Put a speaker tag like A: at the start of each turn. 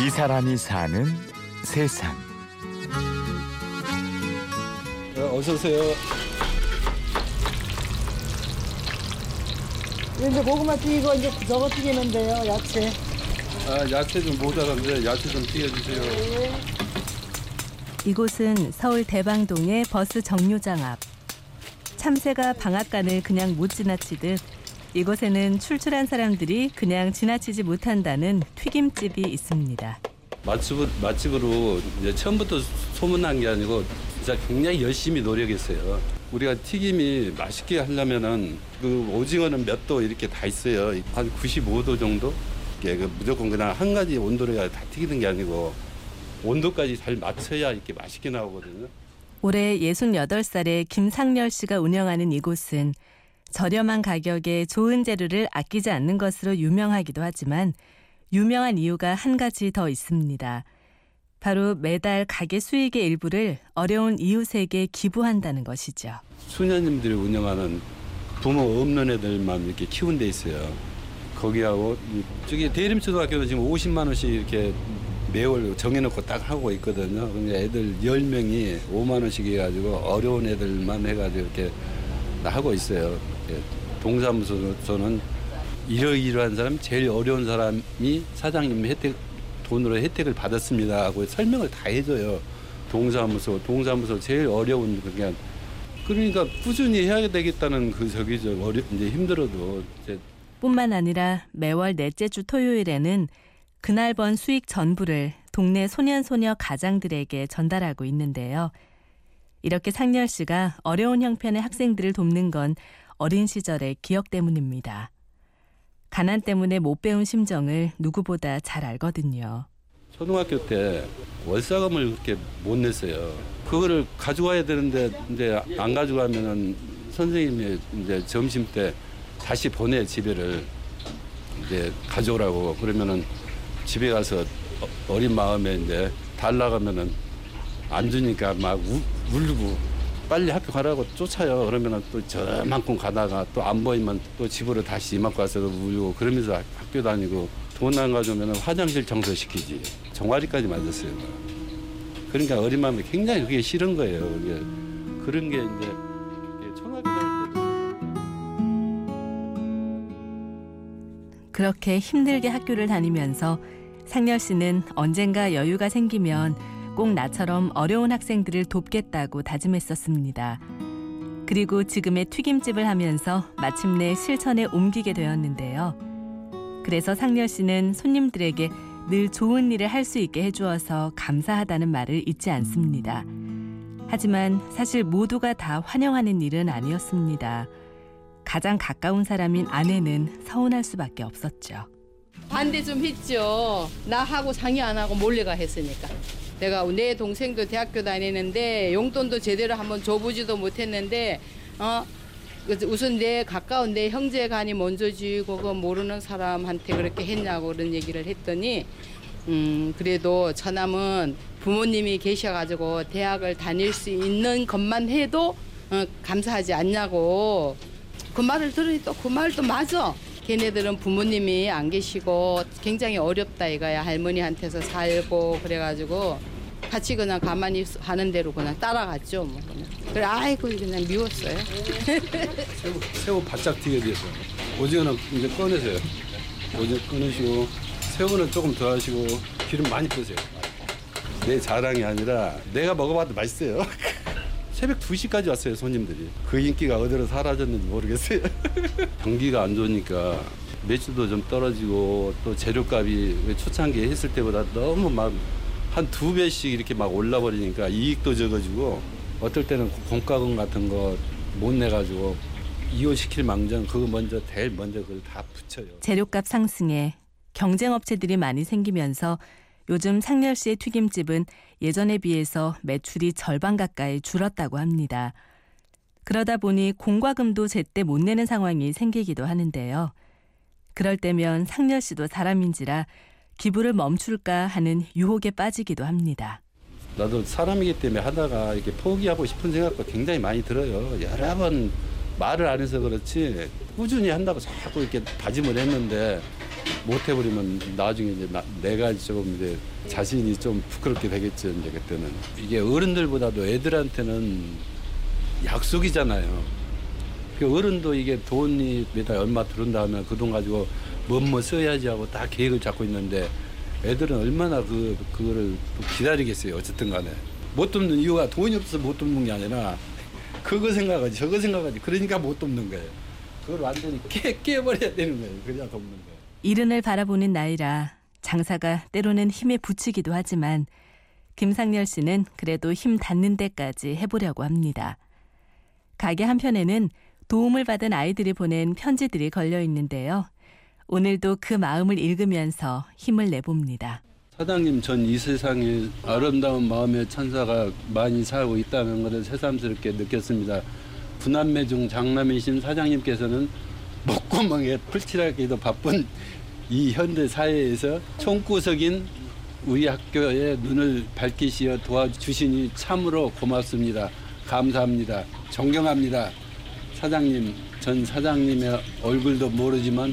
A: 이 사람이 사는 세상.
B: 어, 어서 오세요.
C: 이제 고구마 튀기고 이제 저거 튀기는데요, 야채.
B: 아, 야채 좀 모자란데 야채 좀 튀겨주세요.
D: 이곳은 서울 대방동의 버스 정류장 앞. 참새가 방앗간을 그냥 못 지나치듯 이곳에는 출출한 사람들이 그냥 지나치지 못한다는 튀김집이 있습니다.
B: 맛집, 맛집으로 이제 처음부터 소문난 게 아니고 진짜 굉장히 열심히 노력했어요. 우리가 튀김이 맛있게 하려면은 그 오징어는 몇 도 이렇게 다 있어요. 한 95도 정도? 이게 그 무조건 그냥 한 가지 온도로 다 튀기는 게 아니고 온도까지 잘 맞춰야 이렇게 맛있게 나오거든요.
D: 올해 68살의 김상렬 씨가 운영하는 이곳은 저렴한 가격에 좋은 재료를 아끼지 않는 것으로 유명하기도 하지만 유명한 이유가 한 가지 더 있습니다. 바로 매달 가게 수익의 일부를 어려운 이웃에게 기부한다는 것이죠.
B: 수녀님들이 운영하는 부모 없는 애들만 이렇게 키운 데 있어요. 거기하고 이- 저기 대림초등학교도 지금 50만 원씩 이렇게 매월 정해놓고 딱 하고 있거든요. 근데 애들 10명이 5만 원씩 해가지고 어려운 애들만 해가지고 이렇게 다 하고 있어요. 예, 동사무소는 이러이러한 사람, 제일 어려운 사람이 사장님 혜택, 돈으로 혜택을 받았습니다 하고 설명을 다 해줘요. 동사무소, 동사무소 제일 어려운 그냥 그러니까 꾸준히 해야 되겠다는 그 저기죠. 어려 이제 힘들어도 이제
D: 뿐만 아니라 매월 넷째 주 토요일에는 그날 번 수익 전부를 동네 소년소녀 가장들에게 전달하고 있는데요. 이렇게 상렬 씨가 어려운 형편의 학생들을 돕는 건 어린 시절의 기억 때문입니다. 가난 때문에 못 배운 심정을 누구보다 잘 알거든요.
B: 초등학교 때 월사금을 그렇게 못 냈어요. 그거를 가져와야 되는데 근데 안 가져가면은 선생님이 이제 점심 때 다시 보내 집에를 이제 가져오라고 그러면은 집에 가서 어- 어린 마음에 이제 달라가면은 안 주니까 막 우, 울고 빨리 학교 가라고 쫓아요. 그러면은 또 저만큼 가다가 또 안 보이면 또 집으로 다시 이만큼 와서 울고 그러면서 학- 학교 다니고 돈 안 가져오면 화장실 청소시키지. 종아리까지 맞았어요. 그러니까 어린 마음에 굉장히 그게 싫은 거예요. 그게 그런 게 이제 초등학교 다닐 때
D: 그렇게 힘들게 학교를 다니면서 상렬 씨는 언젠가 여유가 생기면 꼭 나처럼 어려운 학생들을 돕겠다고 다짐했었습니다. 그리고 지금의 튀김집을 하면서 마침내 실천에 옮기게 되었는데요. 그래서 상렬 씨는 손님들에게 늘 좋은 일을 할 수 있게 해주어서 감사하다는 말을 잊지 않습니다. 하지만 사실 모두가 다 환영하는 일은 아니었습니다. 가장 가까운 사람인 아내는 서운할 수밖에 없었죠.
E: 반대 좀 했죠. 나하고 상의 안 하고 몰래가 했으니까. 내가 내 동생도 대학교 다니는데 용돈도 제대로 한번 줘보지도 못했는데 어 우선 내 가까운 내 형제 간이 먼저 주고 그 모르는 사람한테 그렇게 했냐고 그런 얘기를 했더니 음 그래도 처남은 부모님이 계셔가지고 대학을 다닐 수 있는 것만 해도 어, 감사하지 않냐고 그 말을 들으니 또 그 말도 맞아. 걔네들은 부모님이 안 계시고 굉장히 어렵다 이거야. 할머니한테서 살고 그래가지고 같이 그냥 가만히 하는 대로 그냥 따라갔죠. 뭐 그냥. 그래 아이고 그냥 미웠어요.
B: 새우, 새우 바짝 튀겨져서 오징어는 이제 꺼내세요. 오징어 꺼내시고 새우는 조금 더 하시고 기름 많이 뿌세요. 내 자랑이 아니라 내가 먹어봐도 맛있어요. 새벽 2시까지 왔어요 손님들이. 그 인기가 어디로 사라졌는지 모르겠어요. 경기가 안 좋으니까 매출도 좀 떨어지고 또 재료값이 왜 초창기에 했을 때보다 너무 막 한 두 배씩 이렇게 막 올라버리니까 이익도 적어지고 어떨 때는 공과금 같은 거 못 내가지고 이혼시킬 망정 그거 먼저 제일 먼저 그걸 다 붙여요.
D: 재료값 상승에 경쟁 업체들이 많이 생기면서 요즘 상렬 씨의 튀김집은 예전에 비해서 매출이 절반 가까이 줄었다고 합니다. 그러다 보니 공과금도 제때 못 내는 상황이 생기기도 하는데요. 그럴 때면 상렬 씨도 사람인지라 기부를 멈출까 하는 유혹에 빠지기도 합니다.
B: 나도 사람이기 때문에 하다가 이렇게 포기하고 싶은 생각도 굉장히 많이 들어요. 여러 번 말을 안 해서 그렇지 꾸준히 한다고 자꾸 이렇게 다짐을 했는데 못 해버리면 나중에 이제 나- 내가 조금 이제 자신이 좀 부끄럽게 되겠죠 이제 그때는 이게 어른들보다도 애들한테는 약속이잖아요. 그 어른도 이게 돈이 매달 얼마 들어온다 하면 그 돈 가지고 뭐뭐 써야지 하고 다 계획을 잡고 있는데 애들은 얼마나 그 그거를 또 기다리겠어요 어쨌든 간에 못 돕는 이유가 돈이 없어서 못 돕는 게 아니라 그거 생각하지 저거 생각하지 그러니까 못 돕는 거예요. 그걸 완전히 깨 깨버려야 되는 거예요. 그래야 돕는 거예요.
D: 이른을 바라보는 나이라 장사가 때로는 힘에 부치기도 하지만 김상열 씨는 그래도 힘 닿는 데까지 해보려고 합니다. 가게 한편에는 도움을 받은 아이들이 보낸 편지들이 걸려 있는데요. 오늘도 그 마음을 읽으면서 힘을 내봅니다.
B: 사장님 전 이 세상에 아름다운 마음의 천사가 많이 살고 있다는 것을 새삼스럽게 느꼈습니다. 부남매 중 장남이신 사장님께서는 목구멍에 풀칠하기도 바쁜 이 현대 사회에서 총구석인 우리 학교의 눈을 밝히시어 도와주시니 참으로 고맙습니다. 감사합니다. 존경합니다. 사장님, 전 사장님의 얼굴도 모르지만